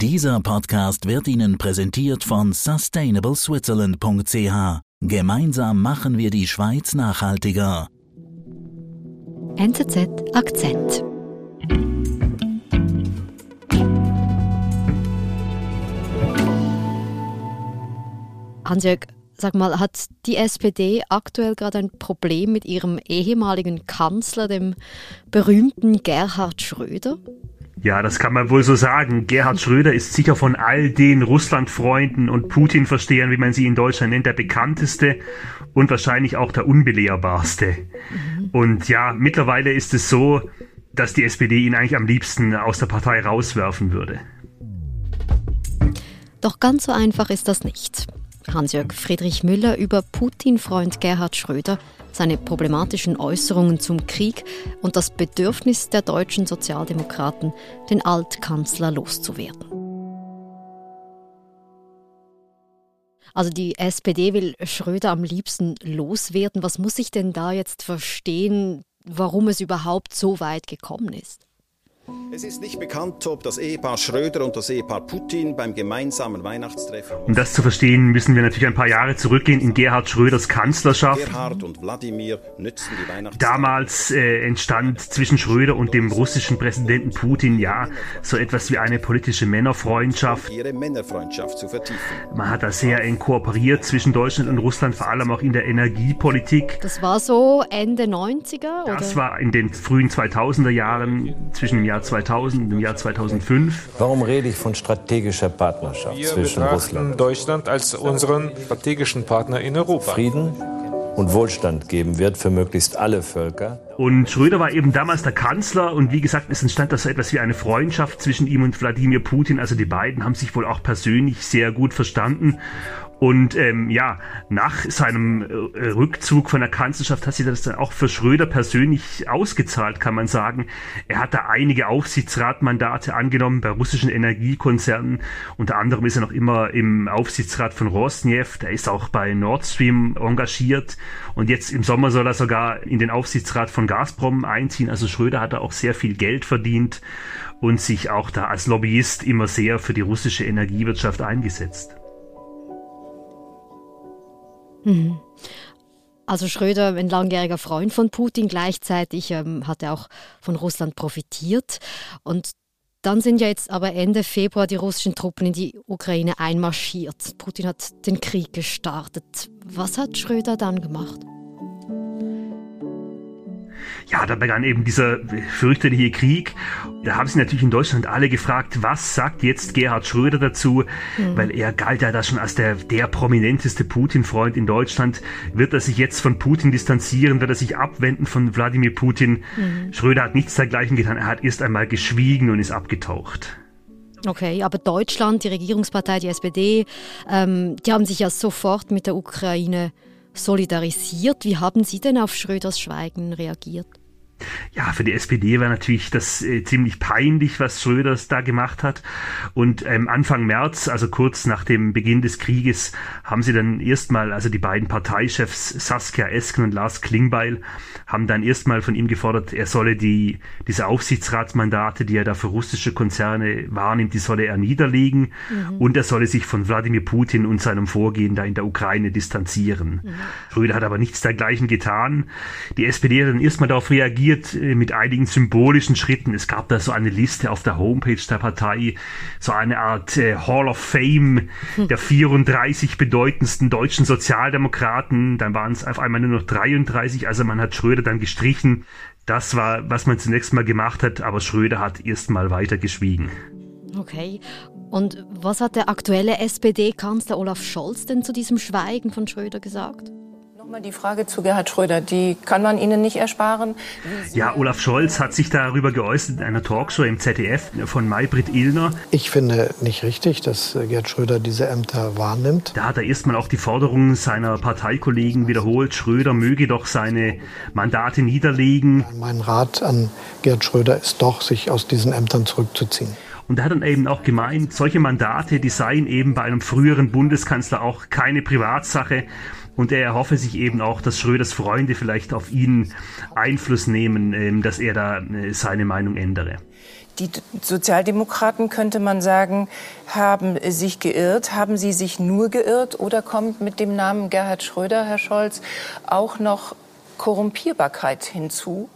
Dieser Podcast wird Ihnen präsentiert von sustainableswitzerland.ch. Gemeinsam machen wir die Schweiz nachhaltiger. NZZ Akzent. Hansjörg, sag mal, hat die SPD aktuell gerade ein Problem mit ihrem ehemaligen Kanzler, dem berühmten Gerhard Schröder? Ja, das kann man wohl so sagen. Gerhard Schröder ist sicher von all den Russlandfreunden und Putin-Verstehern, wie man sie in Deutschland nennt, der bekannteste und wahrscheinlich auch der unbelehrbarste. Mhm. Und ja, mittlerweile ist es so, dass die SPD ihn eigentlich am liebsten aus der Partei rauswerfen würde. Doch ganz so einfach ist das nicht. Hans-Jörg Friedrich Müller über Putin-Freund Gerhard Schröder, seine problematischen Äußerungen zum Krieg und das Bedürfnis der deutschen Sozialdemokraten, den Altkanzler loszuwerden. Also die SPD will Schröder am liebsten loswerden. Was muss ich denn da jetzt verstehen, warum es überhaupt so weit gekommen ist? Es ist nicht bekannt, ob das Ehepaar Schröder und das Ehepaar Putin beim gemeinsamen Weihnachtstreffen. Um das zu verstehen, müssen wir natürlich ein paar Jahre zurückgehen in Gerhard Schröders Kanzlerschaft. Gerhard und Wladimir nützen die Weihnachtszeit. Damals äh, entstand zwischen Schröder und dem russischen Präsidenten Putin ja so etwas wie eine politische Männerfreundschaft. Ihre Männerfreundschaft zu vertiefen. Man hat da sehr eng kooperiert zwischen Deutschland und Russland, vor allem auch in der Energiepolitik. Das war so Ende 90er? Oder? Das war in den frühen 2000er Jahren zwischen dem Jahr 2000 und dem Jahr 2005. Warum rede ich von strategischer Partnerschaft Wir zwischen Russland Deutschland als unseren strategischen Partner in Europa. Frieden und Wohlstand geben wird für möglichst alle Völker? Und Schröder war eben damals der Kanzler und wie gesagt, es entstand da so etwas wie eine Freundschaft zwischen ihm und Wladimir Putin. Also die beiden haben sich wohl auch persönlich sehr gut verstanden. Und ähm, ja, nach seinem äh, Rückzug von der Kanzlerschaft hat sich das dann auch für Schröder persönlich ausgezahlt, kann man sagen. Er hat da einige Aufsichtsratmandate angenommen bei russischen Energiekonzernen. Unter anderem ist er noch immer im Aufsichtsrat von Rosneft. Er ist auch bei Nord Stream engagiert. Und jetzt im Sommer soll er sogar in den Aufsichtsrat von Gazprom einziehen. Also Schröder hat da auch sehr viel Geld verdient und sich auch da als Lobbyist immer sehr für die russische Energiewirtschaft eingesetzt. Mhm. Also Schröder, ein langjähriger Freund von Putin, gleichzeitig ähm, hat er auch von Russland profitiert. Und dann sind ja jetzt aber Ende Februar die russischen Truppen in die Ukraine einmarschiert. Putin hat den Krieg gestartet. Was hat Schröder dann gemacht? Ja, da begann eben dieser fürchterliche Krieg. Da haben sich natürlich in Deutschland alle gefragt, was sagt jetzt Gerhard Schröder dazu? Mhm. Weil er galt ja da schon als der, der prominenteste Putin-Freund in Deutschland. Wird er sich jetzt von Putin distanzieren? Wird er sich abwenden von Wladimir Putin? Mhm. Schröder hat nichts dergleichen getan. Er hat erst einmal geschwiegen und ist abgetaucht. Okay, aber Deutschland, die Regierungspartei, die SPD, ähm, die haben sich ja sofort mit der Ukraine solidarisiert. Wie haben Sie denn auf Schröders Schweigen reagiert? Ja, für die SPD war natürlich das äh, ziemlich peinlich, was Schröders da gemacht hat. Und ähm, Anfang März, also kurz nach dem Beginn des Krieges, haben sie dann erstmal, also die beiden Parteichefs Saskia Esken und Lars Klingbeil, haben dann erstmal von ihm gefordert, er solle die, diese Aufsichtsratsmandate, die er da für russische Konzerne wahrnimmt, die solle er niederlegen mhm. und er solle sich von Wladimir Putin und seinem Vorgehen da in der Ukraine distanzieren. Mhm. Schröder hat aber nichts dergleichen getan. Die SPD hat dann erstmal darauf reagiert, äh, mit einigen symbolischen Schritten. Es gab da so eine Liste auf der Homepage der Partei, so eine Art äh, Hall of Fame der 34 bedeutendsten deutschen Sozialdemokraten. Dann waren es auf einmal nur noch 33, also man hat Schröder dann gestrichen. Das war, was man zunächst mal gemacht hat, aber Schröder hat erst mal weiter geschwiegen. Okay. Und was hat der aktuelle SPD-Kanzler Olaf Scholz denn zu diesem Schweigen von Schröder gesagt? Nochmal die Frage zu Gerhard Schröder, die kann man Ihnen nicht ersparen. Ja, Olaf Scholz hat sich darüber geäußert in einer Talkshow im ZDF von Maybrit Illner. Ich finde nicht richtig, dass Gerhard Schröder diese Ämter wahrnimmt. Da hat er erstmal auch die Forderung seiner Parteikollegen wiederholt, Schröder möge doch seine Mandate niederlegen. Mein Rat an Gerhard Schröder ist doch, sich aus diesen Ämtern zurückzuziehen. Und er hat dann eben auch gemeint, solche Mandate, die seien eben bei einem früheren Bundeskanzler auch keine Privatsache. Und er erhoffe sich eben auch, dass Schröders Freunde vielleicht auf ihn Einfluss nehmen, ähm, dass er da äh, seine Meinung ändere. Die Sozialdemokraten, könnte man sagen, haben sich geirrt. Haben sie sich nur geirrt oder kommt mit dem Namen Gerhard Schröder, Herr Scholz, auch noch Korrumpierbarkeit hinzu.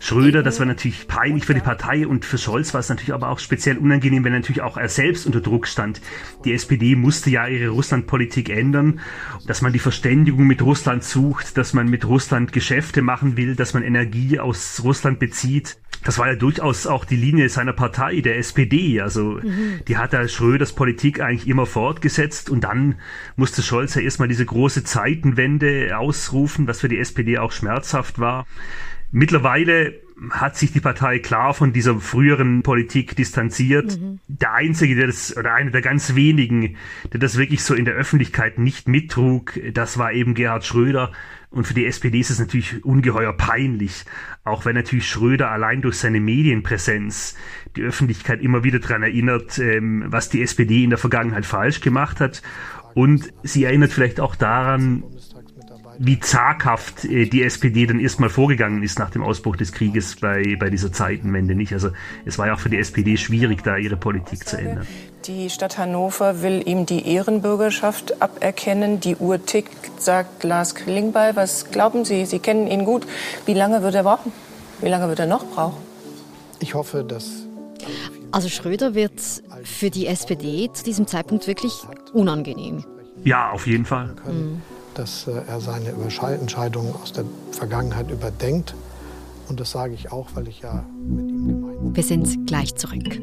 Schröder, das war natürlich peinlich für die Partei und für Scholz war es natürlich aber auch speziell unangenehm, wenn natürlich auch er selbst unter Druck stand. Die SPD musste ja ihre Russlandpolitik ändern, dass man die Verständigung mit Russland sucht, dass man mit Russland Geschäfte machen will, dass man Energie aus Russland bezieht das war ja durchaus auch die Linie seiner Partei, der SPD. Also mhm. die hat da Schröders Politik eigentlich immer fortgesetzt und dann musste Scholz ja erstmal diese große Zeitenwende ausrufen, was für die SPD auch schmerzhaft war. Mittlerweile hat sich die Partei klar von dieser früheren Politik distanziert. Mhm. Der einzige, der das, oder einer der ganz wenigen, der das wirklich so in der Öffentlichkeit nicht mittrug, das war eben Gerhard Schröder. Und für die SPD ist es natürlich ungeheuer peinlich, auch wenn natürlich Schröder allein durch seine Medienpräsenz die Öffentlichkeit immer wieder daran erinnert, ähm, was die SPD in der Vergangenheit falsch gemacht hat. Und sie erinnert vielleicht auch daran, wie zaghaft äh, die SPD dann erstmal vorgegangen ist nach dem Ausbruch des Krieges bei, bei dieser Zeitenwende nicht. Also es war ja auch für die SPD schwierig, da ihre Politik zu ändern. Die Stadt Hannover will ihm die Ehrenbürgerschaft aberkennen. Die Uhr tickt, sagt Lars Klingbeil. Was glauben Sie? Sie kennen ihn gut. Wie lange wird er brauchen? Wie lange wird er noch brauchen? Ich hoffe, dass. Also Schröder wird für die SPD zu diesem Zeitpunkt wirklich unangenehm. Ja, auf jeden Fall. Mhm dass äh, er seine Entscheidungen aus der Vergangenheit überdenkt. Und das sage ich auch, weil ich ja mit ihm gemeint bin. Wir sind gleich zurück.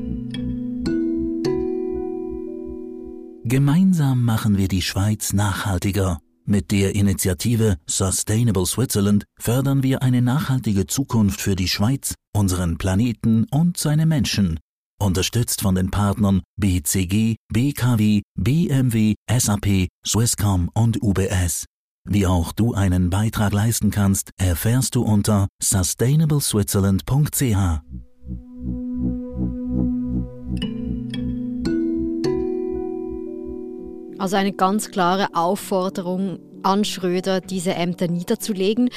Gemeinsam machen wir die Schweiz nachhaltiger. Mit der Initiative Sustainable Switzerland fördern wir eine nachhaltige Zukunft für die Schweiz, unseren Planeten und seine Menschen. Unterstützt von den Partnern BCG, BKW, BMW, SAP, Swisscom und UBS. Wie auch du einen Beitrag leisten kannst, erfährst du unter sustainableswitzerland.ch. Also eine ganz klare Aufforderung an Schröder, diese Ämter niederzulegen.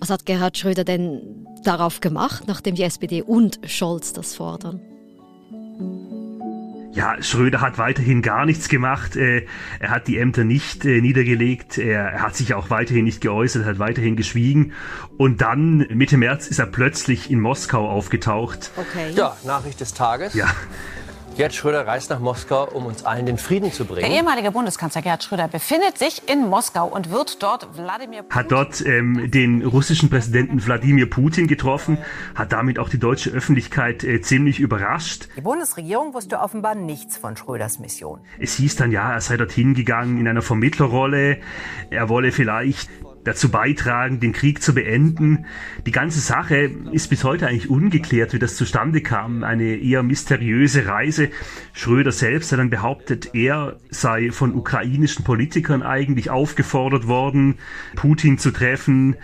Was hat Gerhard Schröder denn darauf gemacht, nachdem die SPD und Scholz das fordern? Ja, Schröder hat weiterhin gar nichts gemacht. Äh, er hat die Ämter nicht äh, niedergelegt. Er hat sich auch weiterhin nicht geäußert, hat weiterhin geschwiegen. Und dann Mitte März ist er plötzlich in Moskau aufgetaucht. Okay. Ja, Nachricht des Tages. Ja. Gerd Schröder reist nach Moskau, um uns allen den Frieden zu bringen. Der ehemalige Bundeskanzler Gerd Schröder befindet sich in Moskau und wird dort Wladimir Putin hat dort ähm, den russischen Präsidenten Wladimir Putin getroffen, hat damit auch die deutsche Öffentlichkeit äh, ziemlich überrascht. Die Bundesregierung wusste offenbar nichts von Schröders Mission. Es hieß dann ja, er sei dorthin gegangen in einer Vermittlerrolle, er wolle vielleicht dazu beitragen, den Krieg zu beenden. Die ganze Sache ist bis heute eigentlich ungeklärt, wie das zustande kam. Eine eher mysteriöse Reise. Schröder selbst hat dann behauptet, er sei von ukrainischen Politikern eigentlich aufgefordert worden, Putin zu treffen.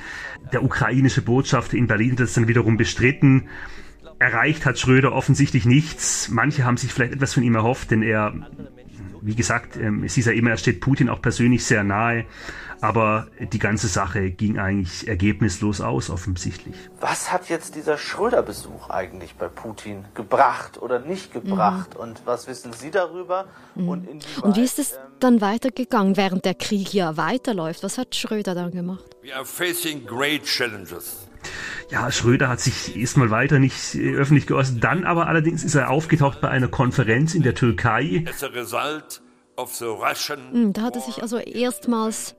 Der ukrainische Botschafter in Berlin hat das dann wiederum bestritten. Erreicht hat Schröder offensichtlich nichts. Manche haben sich vielleicht etwas von ihm erhofft, denn er, wie gesagt, ähm, es hieß ja immer, er steht Putin auch persönlich sehr nahe. Aber die ganze Sache ging eigentlich ergebnislos aus, offensichtlich. Was hat jetzt dieser Schröder-Besuch eigentlich bei Putin gebracht oder nicht gebracht? Mhm. Und was wissen Sie darüber? Mhm. Und, Und, wie ist es ähm, dann weitergegangen, während der Krieg ja weiterläuft? Was hat Schröder dann gemacht? We are facing great challenges. Ja, Schröder hat sich erstmal weiter nicht äh, öffentlich geäußert. Dann aber allerdings ist er aufgetaucht bei einer Konferenz in der Türkei. Hm, da hat er sich also erstmals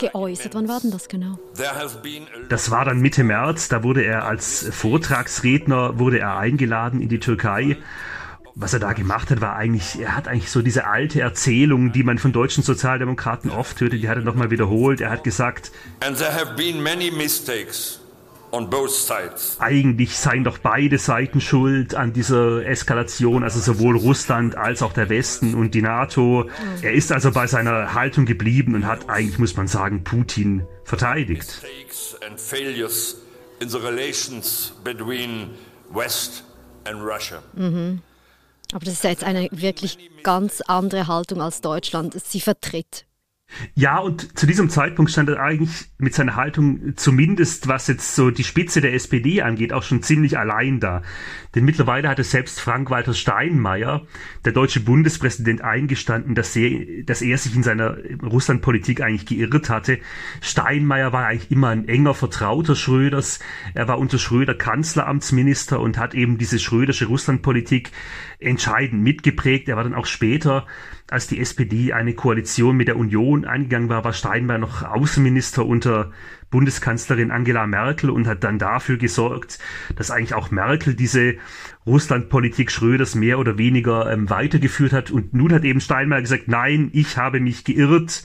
geäußert. Wann war denn das genau? Das war dann Mitte März. Da wurde er als Vortragsredner wurde er eingeladen in die Türkei. Was er da gemacht hat, war eigentlich, er hat eigentlich so diese alte Erzählung, die man von deutschen Sozialdemokraten oft hörte, die hat er nochmal wiederholt. Er hat gesagt, And there have been many mistakes. Eigentlich seien doch beide Seiten schuld an dieser Eskalation, also sowohl Russland als auch der Westen und die NATO. Er ist also bei seiner Haltung geblieben und hat eigentlich, muss man sagen, Putin verteidigt. Mhm. Aber das ist jetzt eine wirklich ganz andere Haltung als Deutschland. Sie vertritt Ja, und zu diesem Zeitpunkt stand er eigentlich mit seiner Haltung, zumindest was jetzt so die Spitze der SPD angeht, auch schon ziemlich allein da. Denn mittlerweile hatte selbst Frank-Walter Steinmeier, der deutsche Bundespräsident, eingestanden, dass er, dass er sich in seiner Russlandpolitik eigentlich geirrt hatte. Steinmeier war eigentlich immer ein enger Vertrauter Schröders. Er war unter Schröder Kanzleramtsminister und hat eben diese schrödersche Russlandpolitik entscheidend mitgeprägt. Er war dann auch später als die SPD eine Koalition mit der Union eingegangen war, war Steinmeier noch Außenminister unter Bundeskanzlerin Angela Merkel und hat dann dafür gesorgt, dass eigentlich auch Merkel diese Russlandpolitik Schröders mehr oder weniger ähm, weitergeführt hat. Und nun hat eben Steinmeier gesagt, nein, ich habe mich geirrt.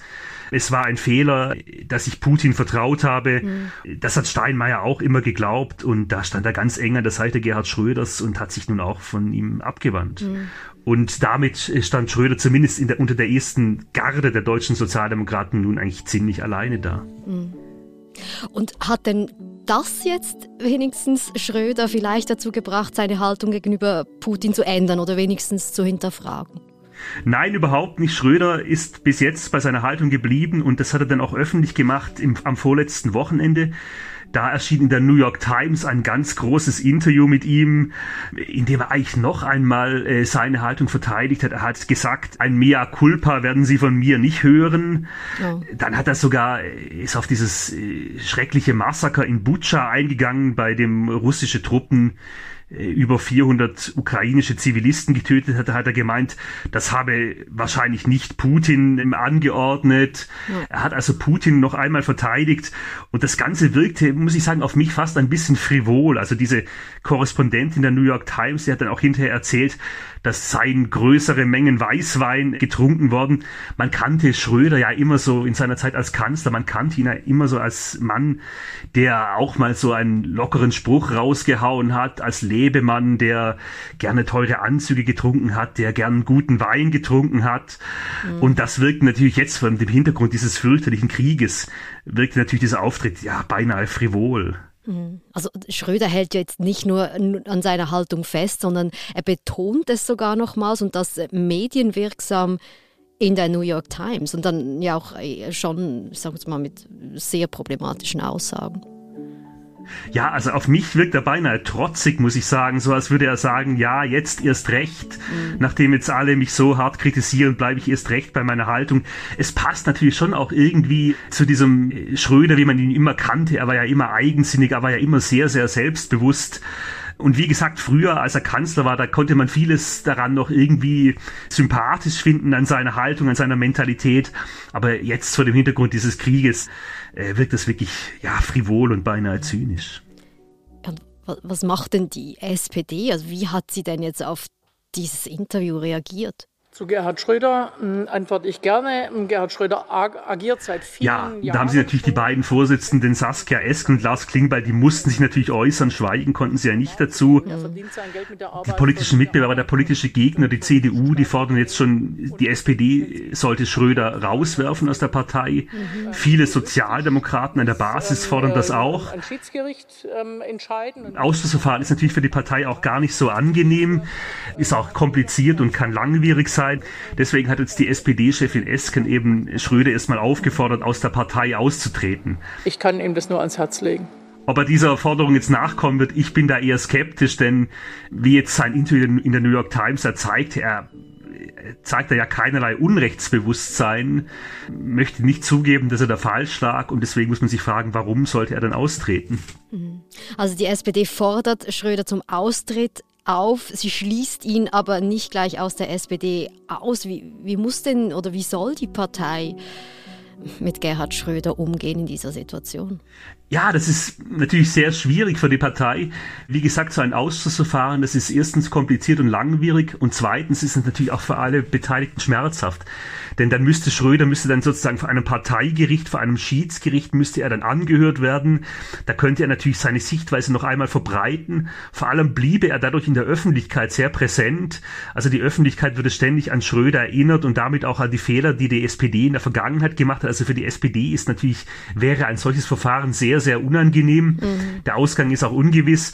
Es war ein Fehler, dass ich Putin vertraut habe. Mhm. Das hat Steinmeier auch immer geglaubt und da stand er ganz eng an der Seite Gerhard Schröders und hat sich nun auch von ihm abgewandt. Mhm. Und damit stand Schröder zumindest in der, unter der ersten Garde der deutschen Sozialdemokraten nun eigentlich ziemlich alleine da. Mhm. Und hat denn das jetzt wenigstens Schröder vielleicht dazu gebracht, seine Haltung gegenüber Putin zu ändern oder wenigstens zu hinterfragen? Nein, überhaupt nicht. Schröder ist bis jetzt bei seiner Haltung geblieben und das hat er dann auch öffentlich gemacht im, am vorletzten Wochenende. Da erschien in der New York Times ein ganz großes Interview mit ihm, in dem er eigentlich noch einmal äh, seine Haltung verteidigt hat. Er hat gesagt, ein Mea culpa werden Sie von mir nicht hören. Oh. Dann hat er sogar, äh, ist auf dieses äh, schreckliche Massaker in Butscha eingegangen, bei dem russische Truppen über 400 ukrainische Zivilisten getötet hat, hat er gemeint, das habe wahrscheinlich nicht Putin angeordnet. Ja. Er hat also Putin noch einmal verteidigt und das Ganze wirkte, muss ich sagen, auf mich fast ein bisschen frivol. Also diese Korrespondentin der New York Times, die hat dann auch hinterher erzählt, das seien größere Mengen Weißwein getrunken worden. Man kannte Schröder ja immer so in seiner Zeit als Kanzler, man kannte ihn ja immer so als Mann, der auch mal so einen lockeren Spruch rausgehauen hat, als Lebemann, der gerne teure Anzüge getrunken hat, der gern guten Wein getrunken hat. Mhm. Und das wirkt natürlich jetzt von dem Hintergrund dieses fürchterlichen Krieges, wirkt natürlich dieser Auftritt ja beinahe frivol. Mhm. Also Schröder hält ja jetzt nicht nur an seiner Haltung fest, sondern er betont es sogar nochmals und das medienwirksam in der New York Times und dann ja auch äh, schon, sagen wir mal, mit sehr problematischen Aussagen. Ja, also auf mich wirkt er beinahe trotzig, muss ich sagen, so als würde er sagen, ja, jetzt erst recht. Mhm. Nachdem jetzt alle mich so hart kritisieren, bleibe ich erst recht bei meiner Haltung. Es passt natürlich schon auch irgendwie zu diesem Schröder, wie man ihn immer kannte. Er war ja immer eigensinnig, er war ja immer sehr, sehr selbstbewusst. Und wie gesagt, früher, als er Kanzler war, da konnte man vieles daran noch irgendwie sympathisch finden, an seiner Haltung, an seiner Mentalität. Aber jetzt vor dem Hintergrund dieses Krieges äh, wirkt das wirklich ja, frivol und beinahe zynisch. Was macht denn die SPD? Also wie hat sie denn jetzt auf dieses Interview reagiert? Zu Gerhard Schröder äh, antworte ich gerne. Gerhard Schröder ag agiert seit vielen ja, Jahren. Ja, da haben Sie natürlich die beiden Vorsitzenden Saskia Esk und Lars Klingbeil, die mussten sich natürlich äußern, schweigen konnten sie ja nicht dazu. Die politischen Mitbewerber, der politische Gegner, die CDU, die fordern jetzt schon, die SPD sollte Schröder rauswerfen aus der Partei. Mhm. Viele Sozialdemokraten an der Basis fordern das auch. Ein Schiedsgericht ähm, entscheiden. Ausschussverfahren ist natürlich für die Partei auch gar nicht so angenehm, ist auch kompliziert und kann langwierig sein sein. Deswegen hat jetzt die SPD-Chefin Esken eben Schröder erstmal aufgefordert, aus der Partei auszutreten. Ich kann ihm das nur ans Herz legen. Ob er dieser Forderung jetzt nachkommen wird, ich bin da eher skeptisch, denn wie jetzt sein Interview in der New York Times er zeigt, er zeigt er ja keinerlei Unrechtsbewusstsein, möchte nicht zugeben, dass er da falsch lag und deswegen muss man sich fragen, warum sollte er dann austreten? Mhm. Also die SPD fordert Schröder zum Austritt auf, sie schließt ihn aber nicht gleich aus der SPD aus. Wie, wie muss denn oder wie soll die Partei mit Gerhard Schröder umgehen in dieser Situation? Ja, das ist natürlich sehr schwierig für die Partei. Wie gesagt, so ein Ausschussverfahren, das ist erstens kompliziert und langwierig und zweitens ist es natürlich auch für alle Beteiligten schmerzhaft. Denn dann müsste Schröder, müsste dann sozusagen vor einem Parteigericht, vor einem Schiedsgericht, müsste er dann angehört werden. Da könnte er natürlich seine Sichtweise noch einmal verbreiten. Vor allem bliebe er dadurch in der Öffentlichkeit sehr präsent. Also die Öffentlichkeit würde ständig an Schröder erinnert und damit auch an die Fehler, die die SPD in der Vergangenheit gemacht hat. Also für die SPD ist natürlich, wäre ein solches Verfahren sehr, sehr unangenehm. Mhm. Der Ausgang ist auch ungewiss.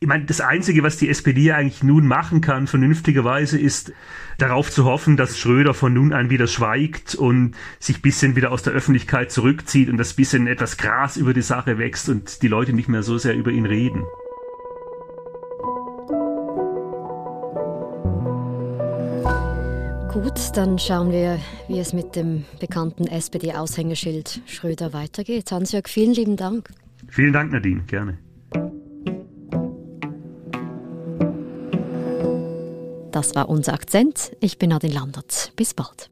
Ich meine, das Einzige, was die SPD eigentlich nun machen kann, vernünftigerweise, ist darauf zu hoffen, dass Schröder von nun an wieder schweigt und sich bisschen wieder aus der Öffentlichkeit zurückzieht und dass bisschen etwas Gras über die Sache wächst und die Leute nicht mehr so sehr über ihn reden. Gut, dann schauen wir, wie es mit dem bekannten SPD-Aushängeschild Schröder weitergeht. Hans-Jörg, vielen lieben Dank. Vielen Dank, Nadine, gerne. Das war unser Akzent. Ich bin Nadine Landert. Bis bald.